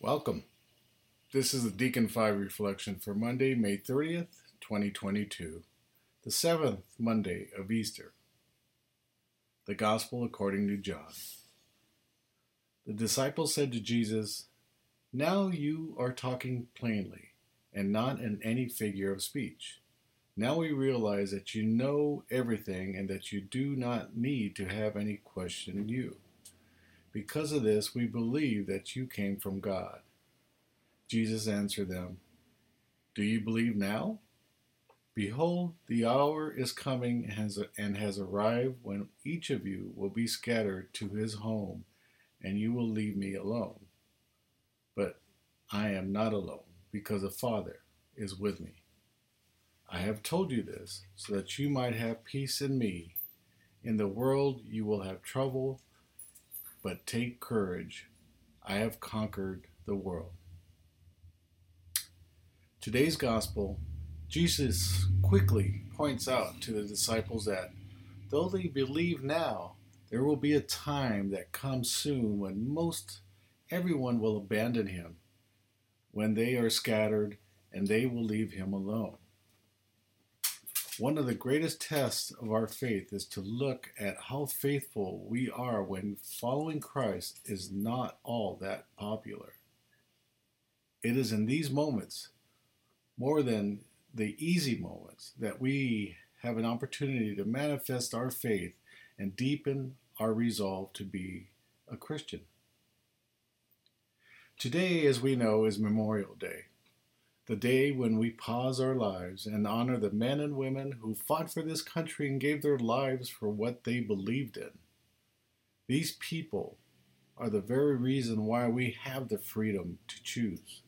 Welcome. This is the Deacon 5 reflection for Monday, May 30th, 2022, the seventh Monday of Easter. The Gospel according to John. The disciples said to Jesus, Now you are talking plainly, and not in any figure of speech. Now we realize that you know everything and that you do not need to have any question you. Because of this, we believe that you came from God. Jesus answered them, Do you believe now? Behold, the hour is coming and has arrived when each of you will be scattered to his home, and you will leave me alone. But I am not alone, because the Father is with me. I have told you this, so that you might have peace in me. In the world you will have trouble but take courage. I have conquered the world. Today's gospel, Jesus quickly points out to the disciples that though they believe now, there will be a time that comes soon when most everyone will abandon him, when they are scattered and they will leave him alone. One of the greatest tests of our faith is to look at how faithful we are when following Christ is not all that popular. It is in these moments, more than the easy moments, that we have an opportunity to manifest our faith and deepen our resolve to be a Christian. Today, as we know, is Memorial Day the day when we pause our lives and honor the men and women who fought for this country and gave their lives for what they believed in. These people are the very reason why we have the freedom to choose.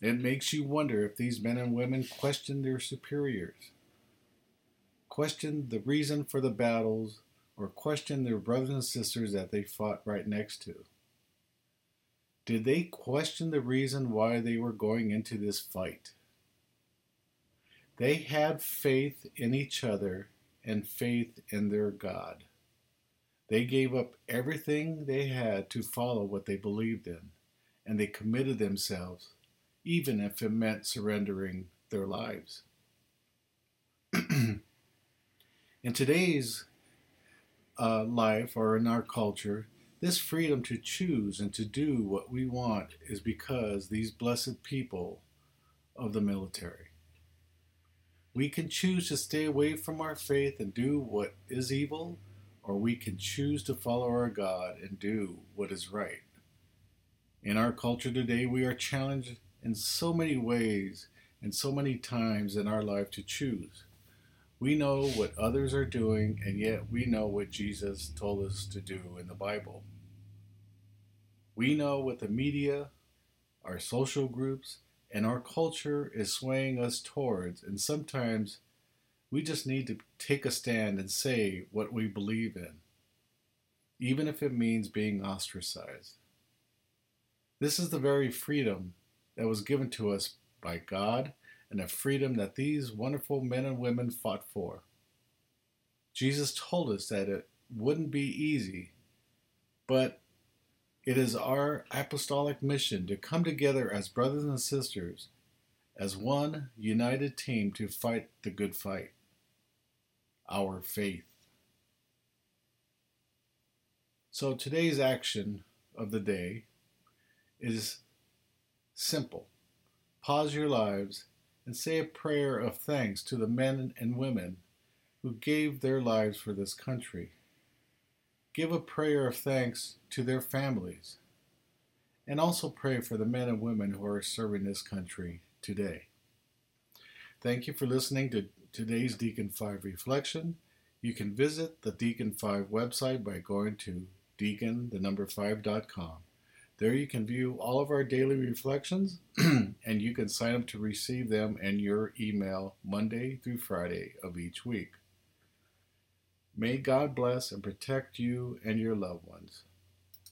It makes you wonder if these men and women questioned their superiors, questioned the reason for the battles, or questioned their brothers and sisters that they fought right next to. Did they question the reason why they were going into this fight? They had faith in each other and faith in their God. They gave up everything they had to follow what they believed in, and they committed themselves, even if it meant surrendering their lives. in today's uh, life or in our culture, this freedom to choose and to do what we want is because these blessed people of the military. We can choose to stay away from our faith and do what is evil, or we can choose to follow our God and do what is right. In our culture today, we are challenged in so many ways and so many times in our life to choose. We know what others are doing, and yet we know what Jesus told us to do in the Bible. We know what the media, our social groups, and our culture is swaying us towards, and sometimes we just need to take a stand and say what we believe in, even if it means being ostracized. This is the very freedom that was given to us by God and a freedom that these wonderful men and women fought for. Jesus told us that it wouldn't be easy, but it is our apostolic mission to come together as brothers and sisters, as one united team to fight the good fight, our faith. So today's action of the day is simple. Pause your lives and say a prayer of thanks to the men and women who gave their lives for this country give a prayer of thanks to their families, and also pray for the men and women who are serving this country today. Thank you for listening to today's Deacon 5 reflection. You can visit the Deacon 5 website by going to deacon, the number 5.com. There you can view all of our daily reflections and you can sign up to receive them in your email Monday through Friday of each week. May God bless and protect you and your loved ones.